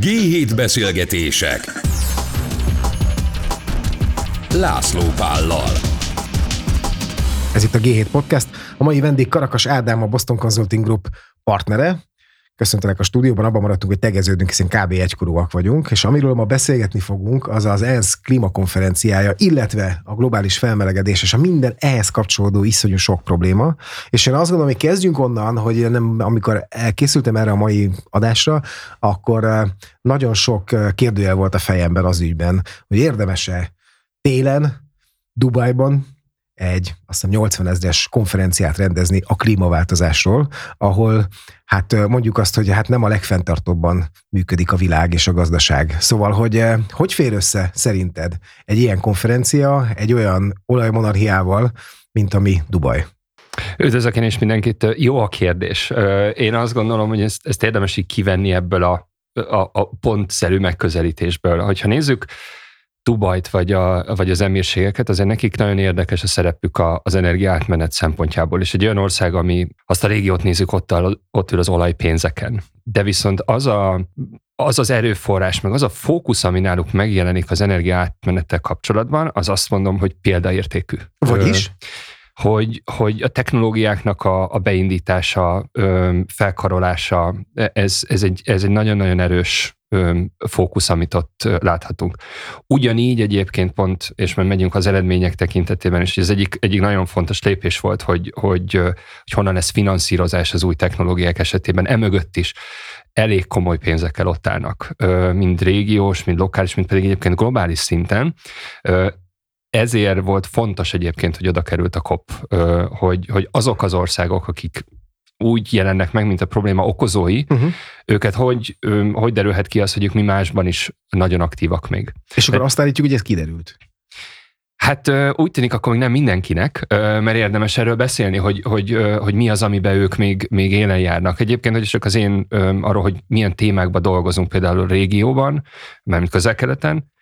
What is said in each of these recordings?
G7 beszélgetések László Pállal Ez itt a G7 Podcast. A mai vendég Karakas Ádám, a Boston Consulting Group partnere. Köszöntelek a stúdióban, abban maradtunk, hogy tegeződünk, hiszen kb. egykorúak vagyunk, és amiről ma beszélgetni fogunk, az az ENSZ klímakonferenciája, illetve a globális felmelegedés és a minden ehhez kapcsolódó iszonyú sok probléma. És én azt gondolom, hogy kezdjünk onnan, hogy nem, amikor elkészültem erre a mai adásra, akkor eh, nagyon sok eh, kérdőjel volt a fejemben az ügyben, hogy érdemes-e télen, Dubajban egy azt hiszem 80 ezres konferenciát rendezni a klímaváltozásról, ahol hát mondjuk azt, hogy hát nem a legfenntartóbban működik a világ és a gazdaság. Szóval, hogy hogy fér össze szerinted egy ilyen konferencia egy olyan olajmonarchiával, mint ami Dubaj? Üdvözlök én is mindenkit. Jó a kérdés. Én azt gondolom, hogy ezt, ezt érdemes így kivenni ebből a, a, a pontszerű megközelítésből. Hogyha nézzük, Dubajt vagy, a, vagy az emírségeket, azért nekik nagyon érdekes a szerepük a, az energiaátmenet szempontjából, és egy olyan ország, ami azt a régiót nézzük, ott, a, ott ül az olajpénzeken. De viszont az, a, az az erőforrás, meg az a fókusz, ami náluk megjelenik az energiaátmenettel kapcsolatban, az azt mondom, hogy példaértékű. Vagyis? hogy, hogy a technológiáknak a, a beindítása, felkarolása, ez, ez, egy, ez egy nagyon-nagyon erős fókusz, amit ott láthatunk. Ugyanígy egyébként pont, és már megyünk az eredmények tekintetében, és ez egyik, egyik nagyon fontos lépés volt, hogy, hogy, hogy honnan lesz finanszírozás az új technológiák esetében, emögött is elég komoly pénzekkel ott állnak, mind régiós, mind lokális, mind pedig egyébként globális szinten. Ezért volt fontos egyébként, hogy oda került a COP, hogy, hogy azok az országok, akik úgy jelennek meg, mint a probléma okozói, uh-huh. őket hogy, hogy derülhet ki az, hogy ők mi másban is nagyon aktívak még. És akkor azt állítjuk, hogy ez kiderült. Hát úgy tűnik akkor még nem mindenkinek, mert érdemes erről beszélni, hogy, hogy, hogy mi az, amiben ők még, még élen járnak. Egyébként, hogy csak az én arról, hogy milyen témákban dolgozunk például a régióban, mert közel-keleten,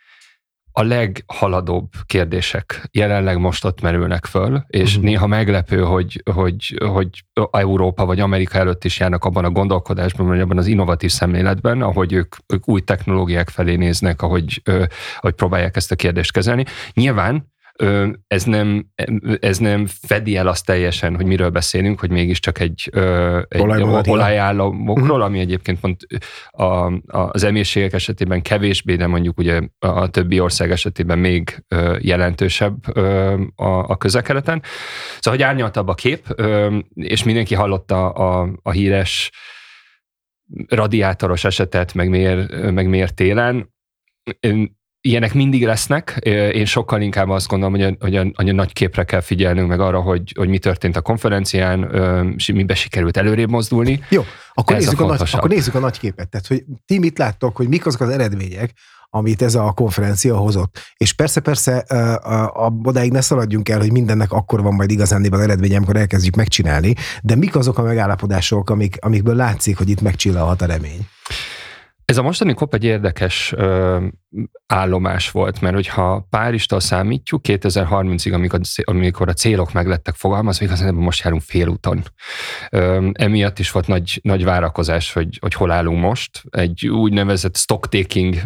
a leghaladóbb kérdések jelenleg most ott merülnek föl, és uh-huh. néha meglepő, hogy, hogy, hogy Európa vagy Amerika előtt is járnak abban a gondolkodásban, vagy abban az innovatív szemléletben, ahogy ők, ők új technológiák felé néznek, ahogy, ahogy próbálják ezt a kérdést kezelni. Nyilván ez nem, ez nem fedi el azt teljesen, hogy miről beszélünk, hogy mégiscsak egy, egy olajállamokról, uh-huh. ami egyébként pont a, a, az emírségek esetében kevésbé, de mondjuk ugye a többi ország esetében még jelentősebb a, a közelkeleten. Szóval, hogy árnyaltabb a kép, és mindenki hallotta a, a híres radiátoros esetet, meg miért, meg miért télen ilyenek mindig lesznek. Én sokkal inkább azt gondolom, hogy a, hogy a, hogy a nagy képre kell figyelnünk, meg arra, hogy, hogy mi történt a konferencián, és mibe sikerült előrébb mozdulni. Jó, akkor nézzük, a, a nagy, akkor nézzük a nagy képet. Tehát, hogy ti mit láttok, hogy mik azok az eredmények, amit ez a konferencia hozott. És persze, persze, a, a, odáig ne szaladjunk el, hogy mindennek akkor van majd igazándiban eredménye, amikor elkezdjük megcsinálni, de mik azok a megállapodások, amik, amikből látszik, hogy itt megcsillalhat a remény? Ez a mostani COP egy érdekes ö, állomás volt, mert hogyha Párizstól számítjuk, 2030-ig, amikor, a célok meglettek fogalmazva, igazán most járunk félúton. Emiatt is volt nagy, nagy várakozás, hogy, hogy hol állunk most. Egy úgynevezett stocktaking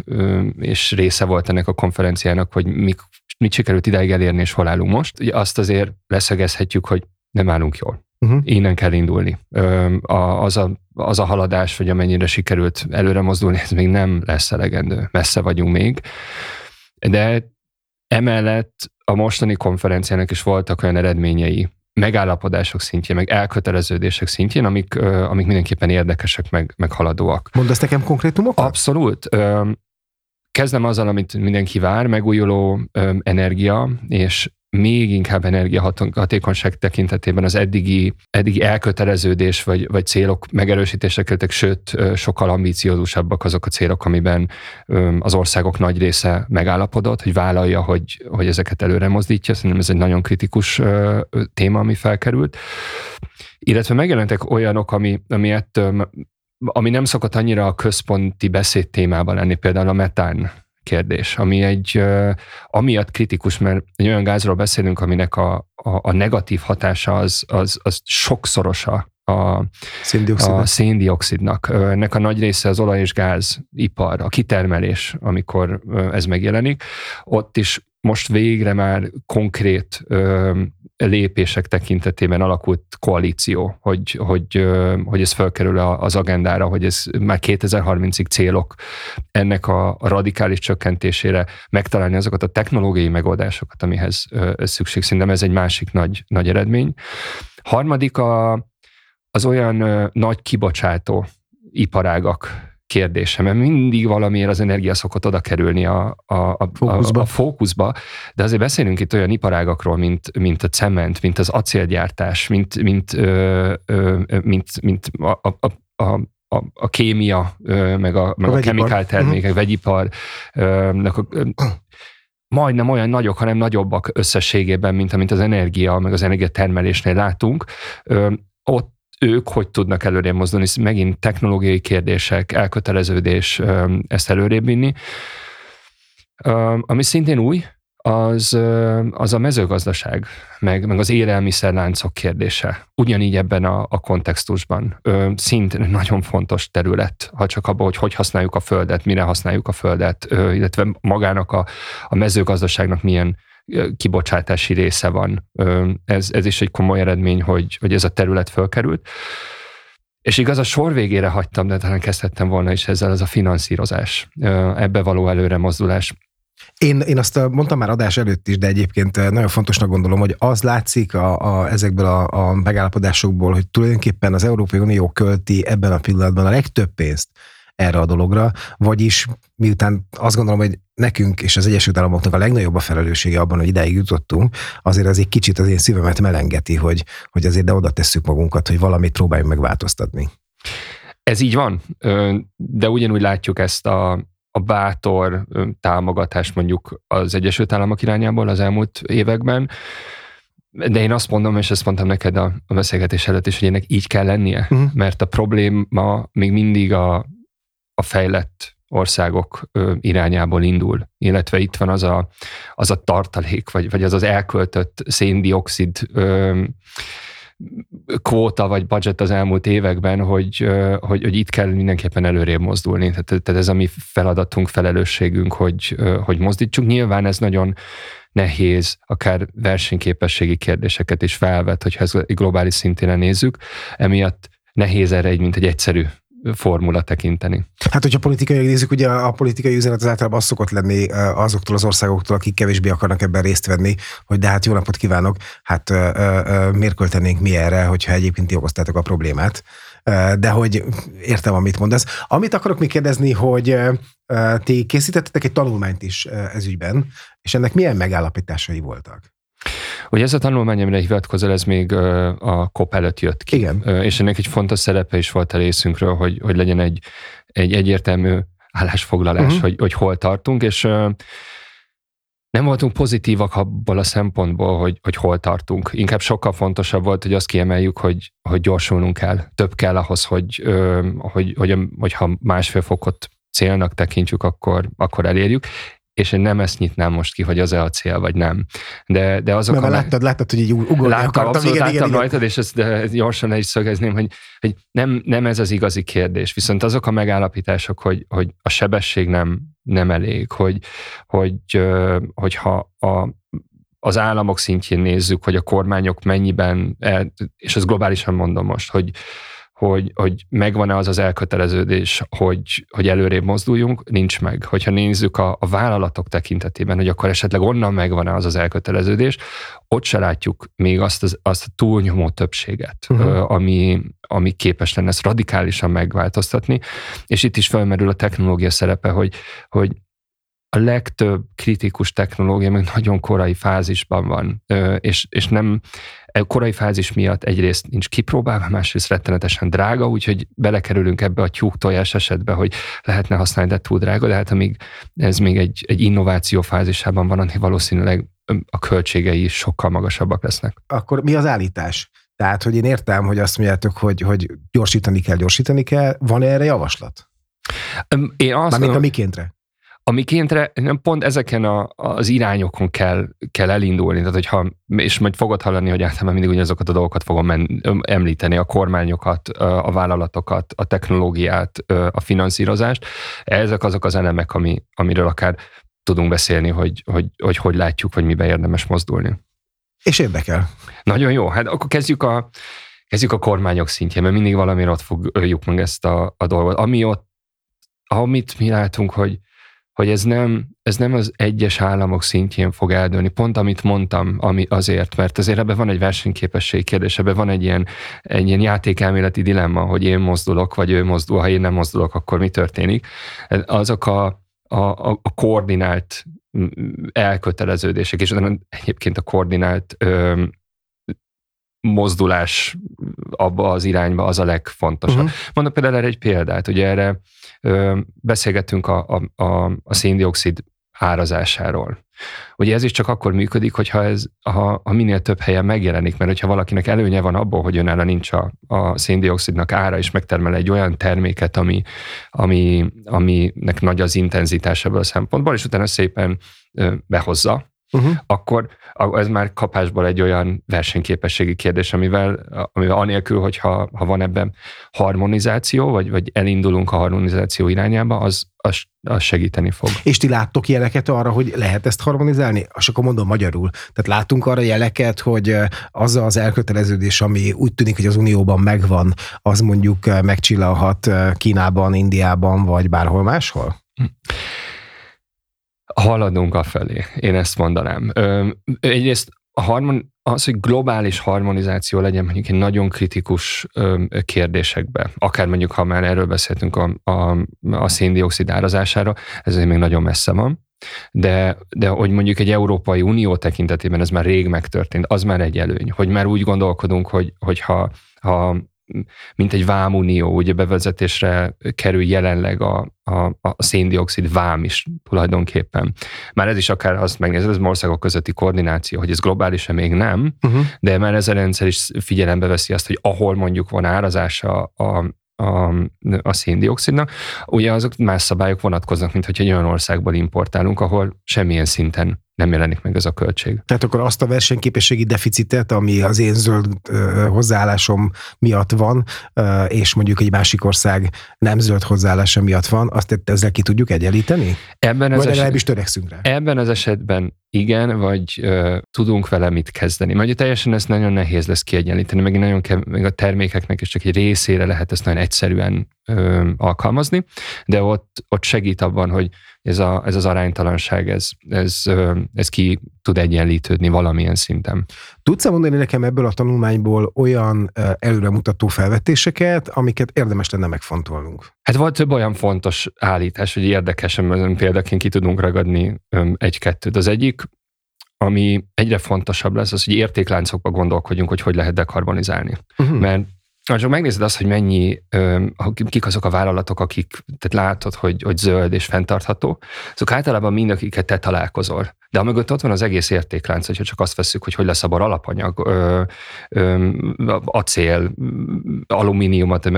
és része volt ennek a konferenciának, hogy mik, mit sikerült ideig elérni, és hol állunk most. Ugye azt azért leszögezhetjük, hogy nem állunk jól. Uh-huh. Innen kell indulni. Ö, a, az, a, az a haladás, hogy amennyire sikerült előre mozdulni, ez még nem lesz elegendő. Messze vagyunk még. De emellett a mostani konferenciának is voltak olyan eredményei, megállapodások szintjén, meg elköteleződések szintjén, amik, amik mindenképpen érdekesek, meg, meg haladóak. Mondasz nekem konkrétumokat? Abszolút. Kezdem azzal, amit mindenki vár, megújuló energia, és még inkább energiahatékonyság tekintetében az eddigi, eddigi elköteleződés vagy, vagy célok megerősítésre kerültek, sőt, sokkal ambíciózusabbak azok a célok, amiben az országok nagy része megállapodott, hogy vállalja, hogy, hogy ezeket előre mozdítja. Szerintem ez egy nagyon kritikus téma, ami felkerült. Illetve megjelentek olyanok, ami, ami ettől ami nem szokott annyira a központi beszéd témában lenni, például a metán kérdés, ami egy amiatt kritikus, mert egy olyan gázról beszélünk, aminek a, a, a negatív hatása az, az, az sokszorosa a, Széndiokszid. a széndiokszidnak. Ennek a nagy része az olaj- és gázipar, a kitermelés, amikor ez megjelenik. Ott is most végre már konkrét ö, lépések tekintetében alakult koalíció, hogy, hogy, hogy ez felkerül az agendára, hogy ez már 2030-ig célok ennek a, radikális csökkentésére megtalálni azokat a technológiai megoldásokat, amihez szükség. Szerintem ez egy másik nagy, nagy eredmény. Harmadik a, az olyan nagy kibocsátó iparágak kérdése, mert mindig valamiért az energia szokott oda kerülni a, a, a, Fókuszba. a, a fókuszba, de azért beszélünk itt olyan iparágakról, mint, mint a cement, mint az acélgyártás, mint, mint, ö, ö, mint, mint a, a, a, a a, kémia, ö, meg a, meg a, a chemical termékek, vegyipar, ö, a- ö, majdnem olyan nagyok, hanem nagyobbak összességében, mint amit az energia, meg az energiatermelésnél látunk. Ö, ott ők hogy tudnak előrébb mozdulni, Ez megint technológiai kérdések, elköteleződés ezt előrébb vinni. Ami szintén új, az, az a mezőgazdaság, meg, meg az élelmiszerláncok kérdése. Ugyanígy ebben a, a kontextusban. Ö, Szintén nagyon fontos terület, ha csak abban, hogy hogy használjuk a földet, mire használjuk a földet, illetve magának a, a mezőgazdaságnak milyen kibocsátási része van. Ez, ez is egy komoly eredmény, hogy, hogy ez a terület fölkerült. És igaz, a sor végére hagytam, de talán kezdhettem volna is ezzel, ez a finanszírozás, ebbe való előre mozdulás. Én, én azt mondtam már adás előtt is, de egyébként nagyon fontosnak gondolom, hogy az látszik a, a, ezekből a, a megállapodásokból, hogy tulajdonképpen az Európai Unió költi ebben a pillanatban a legtöbb pénzt erre a dologra, vagyis miután azt gondolom, hogy nekünk és az Egyesült Államoknak a legnagyobb a felelőssége abban, hogy ideig jutottunk, azért az egy kicsit az én szívemet melengeti, hogy, hogy azért de oda tesszük magunkat, hogy valamit próbáljunk megváltoztatni. Ez így van, de ugyanúgy látjuk ezt a, a bátor támogatást mondjuk az Egyesült Államok irányából az elmúlt években, de én azt mondom, és ezt mondtam neked a, a beszélgetés előtt is, hogy ennek így kell lennie, Mhm. mert a probléma még mindig a, a fejlett országok irányából indul, illetve itt van az a, az a tartalék, vagy, vagy az az elköltött széndiokszid kvóta vagy budget az elmúlt években, hogy, hogy, hogy itt kell mindenképpen előrébb mozdulni. Tehát, tehát ez a mi feladatunk, felelősségünk, hogy, hogy mozdítsuk. Nyilván ez nagyon nehéz, akár versenyképességi kérdéseket is felvet, hogyha ezt globális szinten nézzük. Emiatt nehéz erre egy, mint egy egyszerű formula tekinteni. Hát, hogyha politikai nézzük, ugye a politikai üzenet az általában az szokott lenni ö, azoktól az országoktól, akik kevésbé akarnak ebben részt venni, hogy de hát jó napot kívánok, hát ö, ö, ö, miért költenénk mi erre, hogyha egyébként ti okoztátok a problémát. De hogy értem, amit mondasz. Amit akarok még kérdezni, hogy ti készítettetek egy tanulmányt is ez ügyben, és ennek milyen megállapításai voltak? Ugye ez a tanulmány, amire hivatkozol, ez még a COP előtt jött ki. Igen. És ennek egy fontos szerepe is volt a részünkről, hogy, hogy legyen egy, egy egyértelmű állásfoglalás, uh-huh. hogy, hogy hol tartunk, és nem voltunk pozitívak abból a szempontból, hogy, hogy hol tartunk. Inkább sokkal fontosabb volt, hogy azt kiemeljük, hogy, hogy gyorsulnunk kell. Több kell ahhoz, hogy, ö, hogy, hogy, hogyha másfél fokot célnak tekintjük, akkor, akkor elérjük. És én nem ezt nyitnám most ki, hogy az-e a cél, vagy nem. De, de azok Mert a már me- láttad, láttad, hogy így ugorni Láttam, akartam. abszolút Igen, láttam igen, igen. rajtad, és ezt gyorsan is szögezném, hogy, hogy nem, nem ez az igazi kérdés. Viszont azok a megállapítások, hogy, hogy a sebesség nem, nem elég, hogy, hogy, hogyha a, az államok szintjén nézzük, hogy a kormányok mennyiben, és ezt globálisan mondom most, hogy, hogy, hogy megvan-e az az elköteleződés, hogy, hogy előrébb mozduljunk, nincs meg. Hogyha nézzük a, a vállalatok tekintetében, hogy akkor esetleg onnan megvan-e az az elköteleződés, ott se látjuk még azt, az, azt a túlnyomó többséget, uh-huh. ami, ami képes lenne ezt radikálisan megváltoztatni. És itt is felmerül a technológia szerepe, hogy, hogy a legtöbb kritikus technológia még nagyon korai fázisban van, és, és nem korai fázis miatt egyrészt nincs kipróbálva, másrészt rettenetesen drága, úgyhogy belekerülünk ebbe a tyúk tojás esetbe, hogy lehetne használni, de túl drága, de hát amíg ez még egy, egy innováció fázisában van, addig valószínűleg a költségei is sokkal magasabbak lesznek. Akkor mi az állítás? Tehát, hogy én értem, hogy azt mondjátok, hogy, hogy gyorsítani kell, gyorsítani kell. Van erre javaslat? Én azt Mármint a mondom, mikéntre? amikéntre pont ezeken a, az irányokon kell, kell elindulni. Tehát, hogyha, és majd fogod hallani, hogy általában mindig ugyanazokat a dolgokat fogom men, említeni, a kormányokat, a vállalatokat, a technológiát, a finanszírozást. Ezek azok az elemek, ami, amiről akár tudunk beszélni, hogy hogy, hogy hogy látjuk, vagy miben érdemes mozdulni. És érdekel. Nagyon jó. Hát akkor kezdjük a, kezdjük a kormányok szintjén, mert mindig valamire ott fogjuk meg ezt a, a dolgot. Ami ott, amit mi látunk, hogy, hogy ez nem, ez nem az egyes államok szintjén fog eldőlni, pont amit mondtam, ami azért, mert azért ebben van egy versenyképesség kérdés, ebben van egy ilyen, egy ilyen játékelméleti dilemma, hogy én mozdulok, vagy ő mozdul, ha én nem mozdulok, akkor mi történik. Azok a, a, a koordinált elköteleződések, és egyébként a koordinált mozdulás abba az irányba az a legfontosabb. Uh-huh. Mondok például erre egy példát, ugye erre ö, beszélgettünk a, a, a, a széndiokszid árazásáról. Ugye ez is csak akkor működik, hogyha ez ha, ha minél több helyen megjelenik, mert hogyha valakinek előnye van abból, hogy önálló nincs a, a széndiokszidnak ára, és megtermel egy olyan terméket, ami, ami, aminek nagy az intenzitása ebből a szempontból, és utána szépen behozza, uh-huh. akkor ez már kapásból egy olyan versenyképességi kérdés, amivel, amivel anélkül, hogyha ha van ebben harmonizáció, vagy, vagy elindulunk a harmonizáció irányába, az, az, az segíteni fog. És ti láttok jeleket arra, hogy lehet ezt harmonizálni? És akkor mondom magyarul. Tehát látunk arra jeleket, hogy az az elköteleződés, ami úgy tűnik, hogy az Unióban megvan, az mondjuk megcsillalhat Kínában, Indiában, vagy bárhol máshol? Hm. Haladunk afelé, én ezt mondanám. Ö, egyrészt a harmon, az, hogy globális harmonizáció legyen mondjuk egy nagyon kritikus ö, kérdésekbe, akár mondjuk, ha már erről beszéltünk a, a, a széndiokszid árazására, ez még nagyon messze van, de, de hogy mondjuk egy Európai Unió tekintetében ez már rég megtörtént, az már egy előny, hogy már úgy gondolkodunk, hogy, hogyha ha mint egy vámunió, ugye bevezetésre kerül jelenleg a, a, a széndiokszid vám is tulajdonképpen. Már ez is akár azt megnézed, az országok közötti koordináció, hogy ez globálisan még nem, uh-huh. de már ez a rendszer is figyelembe veszi azt, hogy ahol mondjuk van árazása a, a, a széndiokszidnak, ugye azok más szabályok vonatkoznak, mint hogy egy olyan országból importálunk, ahol semmilyen szinten nem jelenik meg ez a költség. Tehát akkor azt a versenyképességi deficitet, ami az én zöld hozzáállásom miatt van, és mondjuk egy másik ország nem zöld hozzáállása miatt van, azt ezzel ki tudjuk egyenlíteni? Ebben vagy legalábbis törekszünk rá? Ebben az esetben igen, vagy ö, tudunk vele mit kezdeni. Mert teljesen ez nagyon nehéz lesz kiegyenlíteni, meg, nagyon kev- meg a termékeknek is csak egy részére lehet ezt nagyon egyszerűen ö, alkalmazni, de ott, ott segít abban, hogy ez, a, ez az aránytalanság, ez, ez, ez ki tud egyenlítődni valamilyen szinten. Tudsz-e mondani nekem ebből a tanulmányból olyan előremutató felvetéseket, amiket érdemes lenne megfontolnunk? Hát volt több olyan fontos állítás, hogy érdekes, példaként ki tudunk ragadni egy-kettőt. Az egyik, ami egyre fontosabb lesz, az, hogy értékláncokba gondolkodjunk, hogy hogy lehet dekarbonizálni. Uh-huh. Mert csak megnézed azt, hogy mennyi, kik azok a vállalatok, akik, tehát látod, hogy, hogy zöld és fenntartható, azok általában mind, akiket te találkozol. De amögött ott van az egész értéklánc, hogyha csak azt veszük, hogy hogy lesz a bor alapanyag, ö, ö, acél, alumíniumot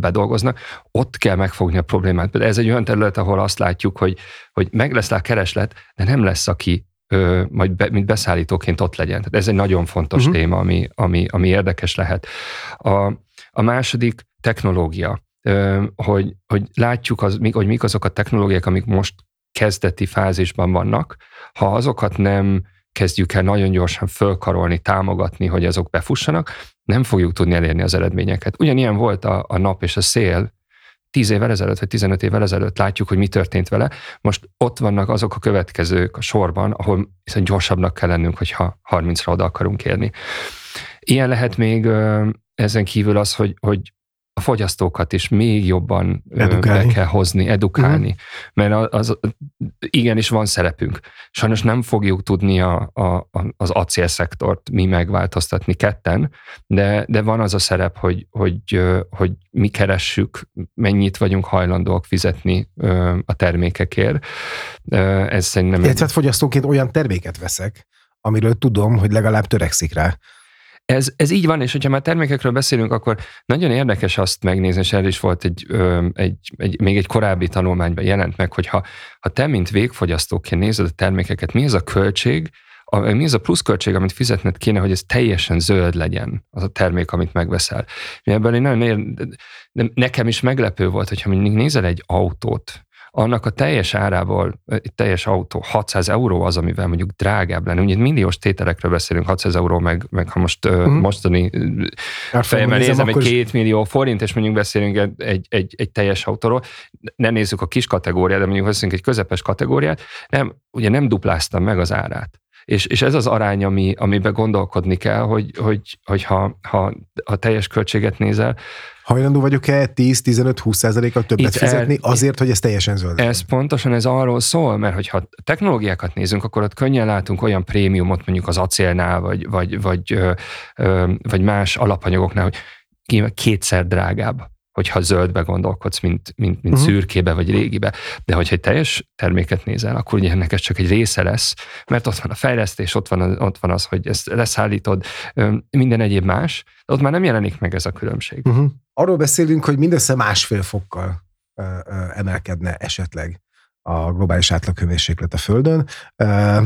bedolgoznak, ott kell megfogni a problémát. De ez egy olyan terület, ahol azt látjuk, hogy, hogy meg lesz a kereslet, de nem lesz, aki ö, majd be, mint beszállítóként ott legyen. Tehát ez egy nagyon fontos uh-huh. téma, ami, ami, ami érdekes lehet. A, a második technológia, ö, hogy, hogy látjuk, az, hogy mik azok a technológiák, amik most kezdeti fázisban vannak. Ha azokat nem kezdjük el nagyon gyorsan fölkarolni, támogatni, hogy azok befussanak, nem fogjuk tudni elérni az eredményeket. Ugyanilyen volt a, a nap és a szél 10 évvel ezelőtt, vagy 15 évvel ezelőtt látjuk, hogy mi történt vele. Most ott vannak azok a következők a sorban, ahol viszont gyorsabbnak kell lennünk, hogyha 30-ra oda akarunk érni. Ilyen lehet még ezen kívül az, hogy, hogy a fogyasztókat is még jobban edukálni. be kell hozni, edukálni. Uh-huh. Mert az, igenis van szerepünk. Sajnos nem fogjuk tudni a, a, az acélszektort mi megváltoztatni ketten, de, de van az a szerep, hogy, hogy, hogy mi keressük, mennyit vagyunk hajlandóak fizetni a termékekért. Ez szerintem... Illetve fogyasztóként olyan terméket veszek, amiről tudom, hogy legalább törekszik rá. Ez, ez így van, és hogyha már termékekről beszélünk, akkor nagyon érdekes azt megnézni, és erről is volt egy, egy, egy, még egy korábbi tanulmányban jelent meg, hogy ha, ha te, mint végfogyasztóként nézed a termékeket, mi ez a költség, a, mi ez a pluszköltség, amit fizetned kéne, hogy ez teljesen zöld legyen, az a termék, amit megveszel. Ebből én nagyon nekem is meglepő volt, hogyha mindig nézel egy autót, annak a teljes árából, teljes autó 600 euró az, amivel mondjuk drágább lenne. Ugye milliós tételekről beszélünk, 600 euró, meg, meg ha most uh-huh. mostani fejemmel nézem, egy két millió forint, és mondjuk beszélünk egy, egy, egy, teljes autóról, ne nézzük a kis kategóriát, de mondjuk beszélünk egy közepes kategóriát, nem, ugye nem dupláztam meg az árát. És, és ez az arány, ami, amiben gondolkodni kell, hogy, hogy, hogy ha, ha a teljes költséget nézel, Hajlandó vagyok-e 10-15-20 százalékkal többet fizetni el, azért, hogy ez teljesen zöld? Ez pontosan ez arról szól, mert hogyha technológiákat nézünk, akkor ott könnyen látunk olyan prémiumot mondjuk az acélnál, vagy, vagy, vagy, vagy más alapanyagoknál, hogy kétszer drágább hogyha zöldbe gondolkodsz, mint, mint, mint uh-huh. szürkébe vagy régibe. De hogyha egy teljes terméket nézel, akkor ugye ennek ez csak egy része lesz, mert ott van a fejlesztés, ott van, ott van az, hogy ezt leszállítod, minden egyéb más, de ott már nem jelenik meg ez a különbség. Uh-huh. Arról beszélünk, hogy mindössze másfél fokkal ö, ö, emelkedne esetleg a globális átlaghőmérséklet a Földön. Ö,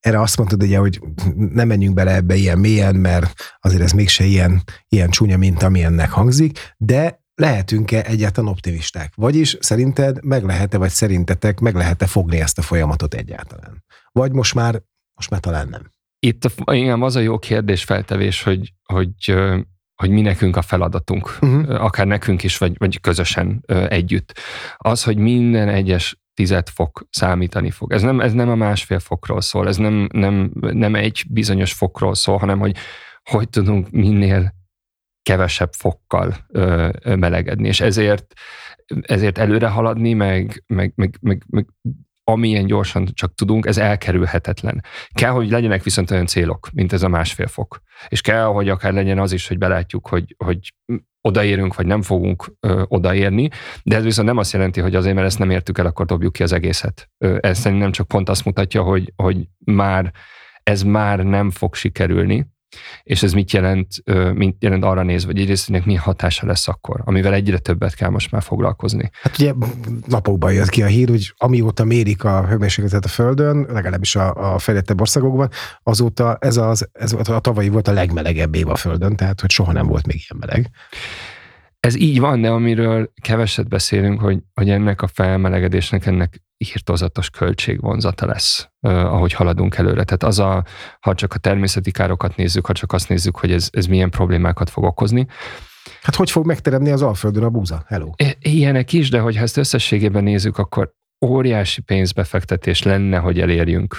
erre azt mondtad ugye, hogy nem menjünk bele ebbe ilyen mélyen, mert azért ez mégse ilyen, ilyen csúnya, mint amilyennek hangzik, de lehetünk-e egyáltalán optimisták? Vagyis szerinted meg lehet-e, vagy szerintetek meg lehet-e fogni ezt a folyamatot egyáltalán? Vagy most már, most már talán nem? Itt a, igen, az a jó kérdés feltevés, hogy, hogy, hogy mi nekünk a feladatunk, uh-huh. akár nekünk is, vagy, vagy közösen együtt. Az, hogy minden egyes tized fok számítani fog. Ez nem, ez nem a másfél fokról szól, ez nem, nem, nem egy bizonyos fokról szól, hanem hogy hogy tudunk minél kevesebb fokkal ö, melegedni, és ezért, ezért előre haladni, meg, meg, meg, meg, meg amilyen gyorsan csak tudunk, ez elkerülhetetlen. Kell, hogy legyenek viszont olyan célok, mint ez a másfél fok. És kell, hogy akár legyen az is, hogy belátjuk, hogy, hogy odaérünk, vagy nem fogunk ö, odaérni, de ez viszont nem azt jelenti, hogy azért, mert ezt nem értük el, akkor dobjuk ki az egészet. Ö, ez szerintem csak pont azt mutatja, hogy, hogy már ez már nem fog sikerülni, és ez mit jelent, mit jelent arra nézve, hogy egyrészt ennek mi hatása lesz akkor, amivel egyre többet kell most már foglalkozni. Hát ugye napokban jött ki a hír, hogy amióta mérik a hőmérsékletet a Földön, legalábbis a, a fejlettebb országokban, azóta ez, az, ez a tavalyi volt a legmelegebb év a Földön, tehát hogy soha nem volt még ilyen meleg. Ez így van, de amiről keveset beszélünk, hogy, hogy ennek a felmelegedésnek, ennek írtozatos költségvonzata lesz, ahogy haladunk előre. Tehát az a, ha csak a természeti károkat nézzük, ha csak azt nézzük, hogy ez, ez milyen problémákat fog okozni. Hát hogy fog megteremni az Alföldön a búza? Hello. Ilyenek is, de hogyha ezt összességében nézzük, akkor óriási pénzbefektetés lenne, hogy elérjünk,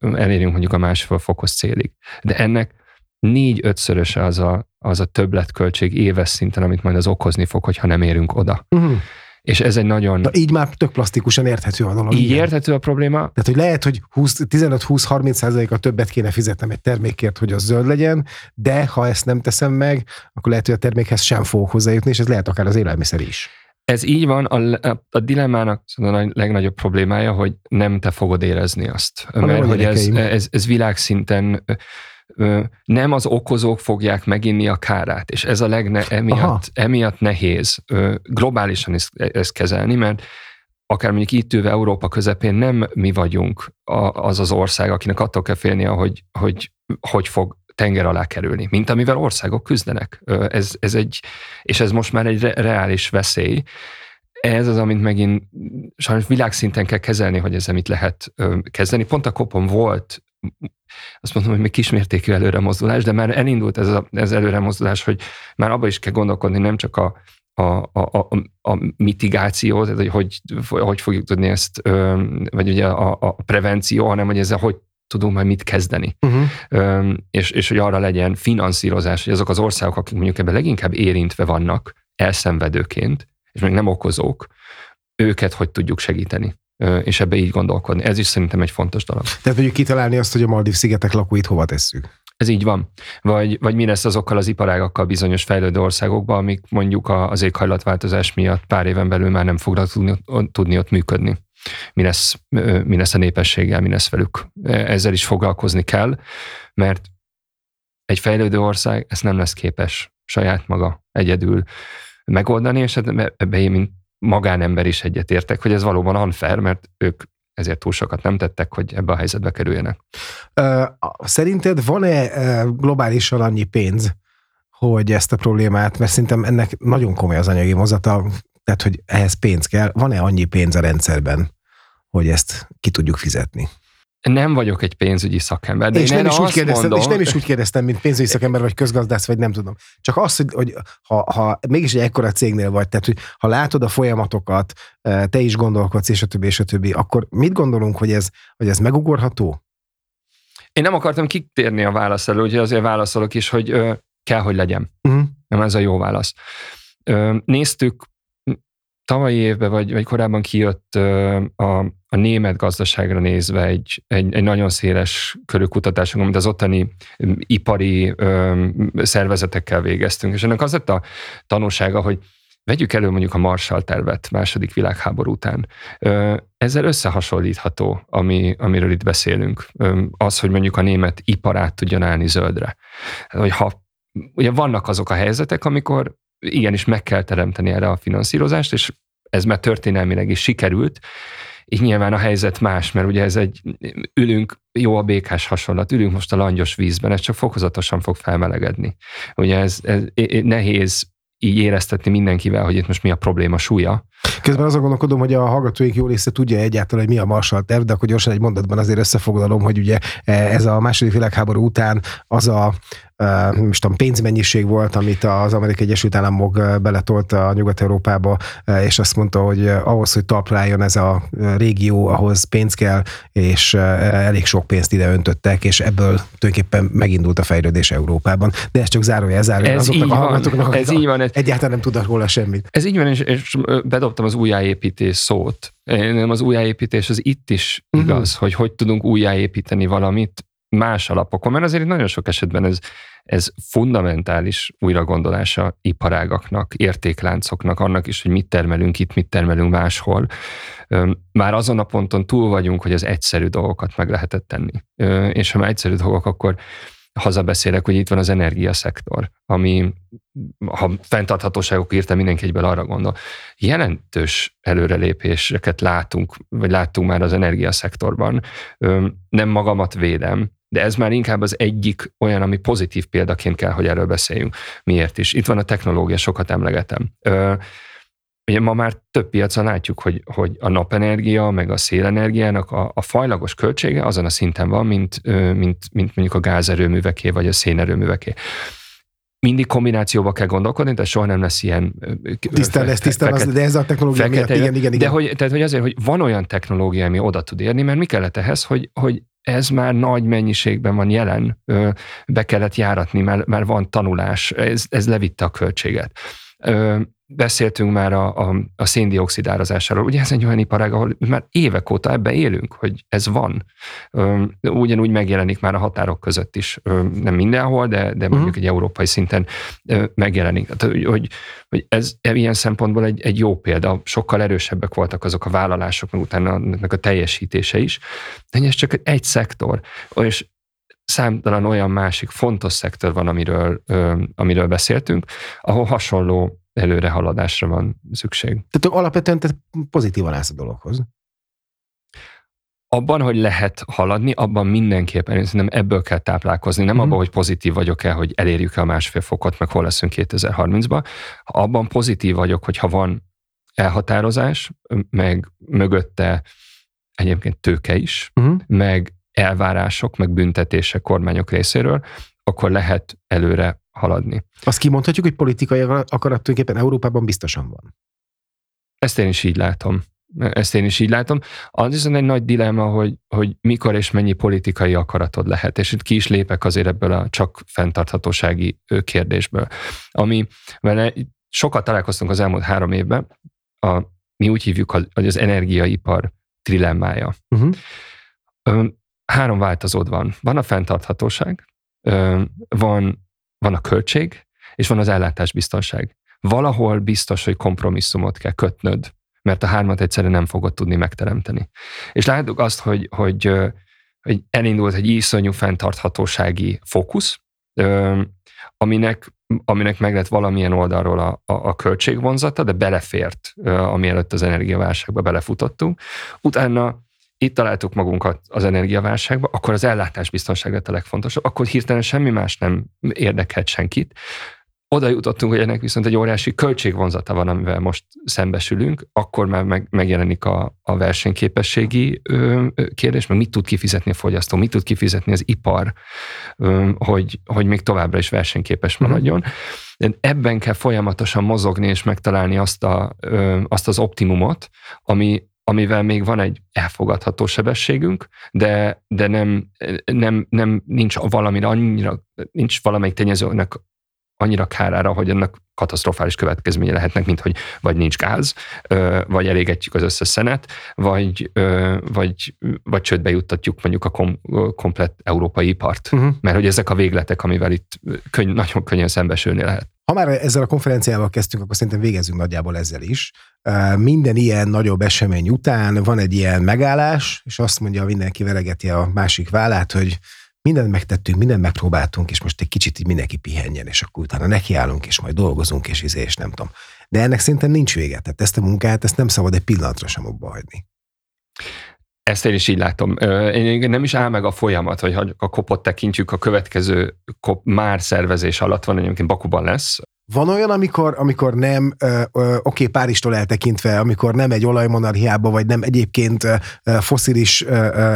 elérjünk mondjuk a másfél fokos célig. De ennek négy-ötszöröse az a, az a többletköltség éves szinten, amit majd az okozni fog, hogyha nem érünk oda. Uh-huh. És ez egy nagyon... Na, így már tök plastikusan érthető a dolog. Így igen. érthető a probléma. Tehát, hogy lehet, hogy 15-20-30 százaléka többet kéne fizetnem egy termékért, hogy az zöld legyen, de ha ezt nem teszem meg, akkor lehet, hogy a termékhez sem fogok hozzájutni, és ez lehet akár az élelmiszer is. Ez így van, a, a, a dilemmának a legnagyobb problémája, hogy nem te fogod érezni azt. Ha mert hogy ez, ez, ez világszinten nem az okozók fogják meginni a kárát, és ez a legne, emiatt, emiatt nehéz globálisan ezt, ezt kezelni, mert akár mondjuk itt ülve Európa közepén nem mi vagyunk az az ország, akinek attól kell félnie, hogy hogy, hogy fog tenger alá kerülni, mint amivel országok küzdenek. Ez, ez egy, és ez most már egy reális veszély. Ez az, amit megint sajnos világszinten kell kezelni, hogy ezzel mit lehet kezdeni. Pont a kopon volt azt mondom, hogy még kismértékű előre mozdulás, de már elindult ez, a, ez előre mozdulás, hogy már abba is kell gondolkodni, nem csak a, a, a, a, a mitigáció, tehát hogy, hogy hogy fogjuk tudni ezt, vagy ugye a, a prevenció, hanem hogy ezzel hogy tudunk majd mit kezdeni. Uh-huh. És, és hogy arra legyen finanszírozás, hogy azok az országok, akik mondjuk ebben leginkább érintve vannak, elszenvedőként, és még nem okozók, őket hogy tudjuk segíteni és ebbe így gondolkodni. Ez is szerintem egy fontos dolog. Tehát mondjuk kitalálni azt, hogy a Maldív szigetek lakóit hova tesszük. Ez így van. Vagy, vagy mi lesz azokkal az iparágakkal bizonyos fejlődő országokban, amik mondjuk az éghajlatváltozás miatt pár éven belül már nem fognak tudni, tudni ott működni. Mi lesz, mi lesz a népességgel, mi lesz velük. Ezzel is foglalkozni kell, mert egy fejlődő ország ezt nem lesz képes saját maga egyedül megoldani, és ebbe én, mint magánember is egyetértek, hogy ez valóban unfair, mert ők ezért túl sokat nem tettek, hogy ebbe a helyzetbe kerüljenek. Szerinted van-e globálisan annyi pénz, hogy ezt a problémát, mert szerintem ennek nagyon komoly az anyagi mozata, tehát hogy ehhez pénz kell, van-e annyi pénz a rendszerben, hogy ezt ki tudjuk fizetni? Nem vagyok egy pénzügyi szakember, de és, én nem is úgy kérdeztem, mondom, és nem is úgy kérdeztem, mint pénzügyi szakember, vagy közgazdász, vagy nem tudom. Csak az, hogy, hogy ha, ha mégis egy ekkora cégnél vagy, tehát hogy ha látod a folyamatokat, te is gondolkodsz, és a többi, és a többi, akkor mit gondolunk, hogy ez, hogy ez megugorható? Én nem akartam kitérni a válasz elő, úgyhogy azért válaszolok is, hogy ö, kell, hogy legyen. Uh-huh. Nem ez a jó válasz. Ö, néztük tavalyi évben, vagy, vagy korábban kijött a, a német gazdaságra nézve egy, egy, egy nagyon széles körű kutatásunk, amit az ottani ipari ö, szervezetekkel végeztünk. És ennek az lett a tanulsága, hogy vegyük elő mondjuk a Marshall tervet második világháború után. Ö, ezzel összehasonlítható, ami, amiről itt beszélünk. Ö, az, hogy mondjuk a német iparát tudjon állni zöldre. Hogy ha ugye vannak azok a helyzetek, amikor igenis meg kell teremteni erre a finanszírozást, és ez már történelmileg is sikerült, így nyilván a helyzet más, mert ugye ez egy, ülünk, jó a békás hasonlat, ülünk most a langyos vízben, ez csak fokozatosan fog felmelegedni. Ugye ez, ez nehéz így éreztetni mindenkivel, hogy itt most mi a probléma súlya. Közben azon gondolkodom, hogy a hallgatóink jó része tudja egyáltalán, hogy mi a Marshall terv, de akkor gyorsan egy mondatban azért összefoglalom, hogy ugye ez a második világháború után az a most tudom, pénzmennyiség volt, amit az Amerikai Egyesült Államok beletolt a Nyugat-Európába, és azt mondta, hogy ahhoz, hogy talpra ez a régió, ahhoz pénz kell, és elég sok pénzt ide öntöttek, és ebből tulajdonképpen megindult a fejlődés Európában. De ez csak zárója, zárója ez azoknak így a hallgatóknak, ez így van, ez, egyáltalán nem tudnak róla semmit. Ez így van, és, és bedobtam az újjáépítés szót. Nem az újjáépítés az itt is uh-huh. igaz, hogy hogy tudunk újjáépíteni valamit, más alapokon, mert azért nagyon sok esetben ez, ez fundamentális újragondolása iparágaknak, értékláncoknak, annak is, hogy mit termelünk itt, mit termelünk máshol. Már azon a ponton túl vagyunk, hogy az egyszerű dolgokat meg lehetett tenni. És ha már egyszerű dolgok, akkor hazabeszélek, hogy itt van az energiaszektor, ami, ha fenntarthatóságok írta, mindenki egyből arra gondol. Jelentős előrelépéseket látunk, vagy láttunk már az energiaszektorban. Nem magamat védem, de ez már inkább az egyik olyan, ami pozitív példaként kell, hogy erről beszéljünk. Miért is? Itt van a technológia, sokat emlegetem. Ugye ma már több piacon látjuk, hogy, hogy a napenergia, meg a szélenergiának a, a fajlagos költsége azon a szinten van, mint, mint, mint mondjuk a gázerőműveké, vagy a szénerőműveké. Mindig kombinációba kell gondolkodni, tehát soha nem lesz ilyen... Tisztán lesz, tisztán az, de ez a technológia fekete, miatt, igen, igen, igen. De hogy, tehát, hogy azért, hogy van olyan technológia, ami oda tud érni, mert mi kellett ehhez, hogy, hogy ez már nagy mennyiségben van jelen, be kellett járatni, mert, mert van tanulás, ez, ez levitte a költséget beszéltünk már a, a, a széndiokszid árazásáról. Ugye ez egy olyan iparág, ahol már évek óta ebbe élünk, hogy ez van. Ugyanúgy megjelenik már a határok között is. Nem mindenhol, de, de mondjuk uh-huh. egy európai szinten megjelenik. Tehát, hogy, hogy ez ilyen szempontból egy, egy jó példa. Sokkal erősebbek voltak azok a vállalások, meg utána ennek a teljesítése is. De ez csak egy szektor. És számtalan olyan másik fontos szektor van, amiről, amiről beszéltünk, ahol hasonló előrehaladásra van szükség. Tehát alapvetően te pozitívan állsz a dologhoz. Abban, hogy lehet haladni, abban mindenképpen, én szerintem ebből kell táplálkozni, nem mm. abban, hogy pozitív vagyok-e, hogy elérjük-e a másfél fokot, meg hol leszünk 2030-ban. Abban pozitív vagyok, hogyha van elhatározás, meg mögötte egyébként tőke is, uh-huh. meg elvárások, meg büntetések kormányok részéről, akkor lehet előre haladni. Azt kimondhatjuk, hogy politikai akarat tulajdonképpen Európában biztosan van. Ezt én is így látom. Ezt én is így látom. Az viszont egy nagy dilemma, hogy, hogy mikor és mennyi politikai akaratod lehet, és itt ki is lépek azért ebből a csak fenntarthatósági kérdésből. Ami, vele sokat találkoztunk az elmúlt három évben, a, mi úgy hívjuk, hogy az energiaipar trilemmája. Uh-huh. Három változód van. Van a fenntarthatóság, van van a költség, és van az ellátásbiztonság. Valahol biztos, hogy kompromisszumot kell kötnöd, mert a hármat egyszerűen nem fogod tudni megteremteni. És látjuk azt, hogy, hogy, hogy elindult egy iszonyú fenntarthatósági fókusz, aminek, aminek meg lett valamilyen oldalról a, a, a költségvonzata, de belefért, ami előtt az energiaválságba belefutottunk. Utána itt találtuk magunkat az energiaválságba, akkor az ellátásbiztonság lett a legfontosabb, akkor hirtelen semmi más nem érdekelt senkit oda jutottunk, hogy ennek viszont egy óriási költségvonzata van, amivel most szembesülünk, akkor már meg, megjelenik a, a versenyképességi ö, kérdés, meg mit tud kifizetni a fogyasztó, mit tud kifizetni az ipar, ö, hogy, hogy még továbbra is versenyképes mhm. maradjon. De ebben kell folyamatosan mozogni és megtalálni azt, a, ö, azt az optimumot, ami, amivel még van egy elfogadható sebességünk, de, de nem, nem, nem nincs valamire annyira, nincs valamelyik tényezőnek annyira kárára, hogy ennek katasztrofális következménye lehetnek, mint hogy vagy nincs gáz, vagy elégetjük az összes szenet, vagy, vagy, vagy csődbe juttatjuk mondjuk a kom, komplet európai ipart. Uh-huh. Mert hogy ezek a végletek, amivel itt könny, nagyon könnyen szembesülni lehet. Ha már ezzel a konferenciával kezdtünk, akkor szerintem végezzünk nagyjából ezzel is. Minden ilyen nagyobb esemény után van egy ilyen megállás, és azt mondja, mindenki veregeti a másik vállát, hogy mindent megtettünk, mindent megpróbáltunk, és most egy kicsit így mindenki pihenjen, és akkor utána nekiállunk, és majd dolgozunk, és izé, és nem tudom. De ennek szerintem nincs vége. Tehát ezt a munkát, ezt nem szabad egy pillanatra sem abba hagyni. Ezt én is így látom. Én nem is áll meg a folyamat, hogy a kopot tekintjük, a következő kop már szervezés alatt van, egyébként Bakuban lesz, van olyan, amikor, amikor nem, oké, okay, Páristól eltekintve, amikor nem egy olajmonarchiába, vagy nem egyébként foszilis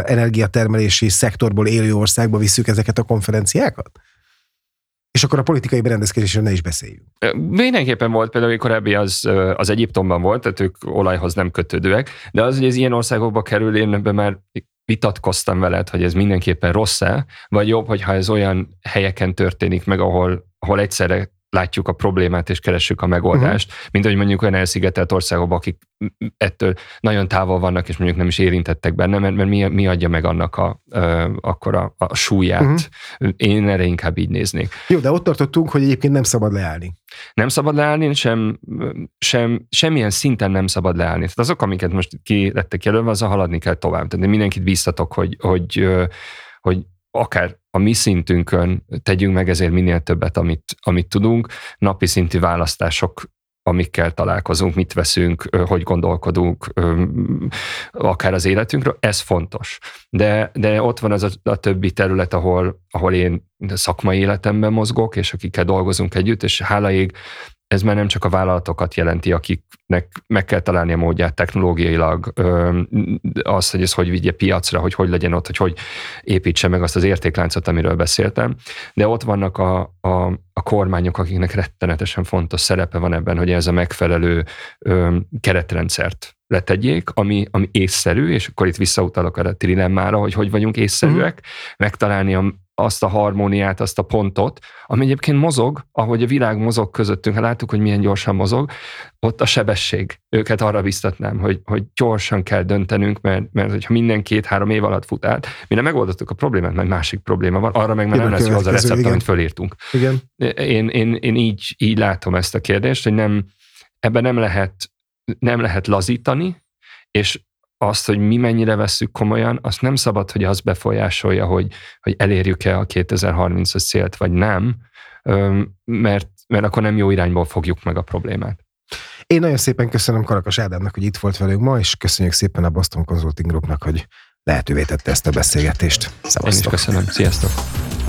energiatermelési szektorból élő országba visszük ezeket a konferenciákat? És akkor a politikai berendezkedésről ne is beszéljünk. Mindenképpen volt például, korábbi az, az Egyiptomban volt, tehát ők olajhoz nem kötődőek, de az, hogy ez ilyen országokba kerül, én ebben már vitatkoztam veled, hogy ez mindenképpen rossz-e, vagy jobb, hogyha ez olyan helyeken történik meg, ahol, ahol egyszerre látjuk a problémát és keressük a megoldást, uh-huh. mint hogy mondjuk olyan elszigetelt országokban, akik ettől nagyon távol vannak, és mondjuk nem is érintettek benne, mert, mert mi, mi adja meg annak a, a, akkor a, a súlyát. Uh-huh. Én erre inkább így néznék. Jó, de ott tartottunk, hogy egyébként nem szabad leállni. Nem szabad leállni, sem, sem, semmilyen szinten nem szabad leállni. Tehát azok, amiket most ki lettek jelölve, az a haladni kell tovább. Tehát mindenkit biztatok, hogy, hogy, hogy akár a mi szintünkön tegyünk meg ezért minél többet, amit, amit tudunk. Napi szintű választások amikkel találkozunk, mit veszünk, hogy gondolkodunk, akár az életünkről, ez fontos. De, de ott van az a, a többi terület, ahol, ahol én szakmai életemben mozgok, és akikkel dolgozunk együtt, és hála ég, ez már nem csak a vállalatokat jelenti, akiknek meg kell találni a módját technológiailag, az, hogy ez hogy vigye piacra, hogy hogy legyen ott, hogy hogy építse meg azt az értékláncot, amiről beszéltem. De ott vannak a, a, a kormányok, akiknek rettenetesen fontos szerepe van ebben, hogy ez a megfelelő keretrendszert letegyék, ami, ami észszerű, és akkor itt visszautalok a trilemmára, hogy hogy vagyunk észszerűek, uh-huh. megtalálni a, azt a harmóniát, azt a pontot, ami egyébként mozog, ahogy a világ mozog közöttünk, ha láttuk, hogy milyen gyorsan mozog, ott a sebesség. Őket arra biztatnám, hogy, hogy gyorsan kell döntenünk, mert, mert hogyha minden két-három év alatt fut át, mi nem megoldottuk a problémát, mert másik probléma van, arra meg már nem lesz jó az a recept, igen. amit fölírtunk. Igen. Én, én, én így, így látom ezt a kérdést, hogy nem, ebben nem lehet, nem lehet lazítani, és azt, hogy mi mennyire vesszük komolyan, azt nem szabad, hogy az befolyásolja, hogy, hogy elérjük-e a 2030-as célt, vagy nem, mert, mert akkor nem jó irányból fogjuk meg a problémát. Én nagyon szépen köszönöm Karakas Ádámnak, hogy itt volt velünk ma, és köszönjük szépen a Boston Consulting Groupnak, hogy lehetővé tette ezt a beszélgetést. Szevasztok. Én is köszönöm. Sziasztok!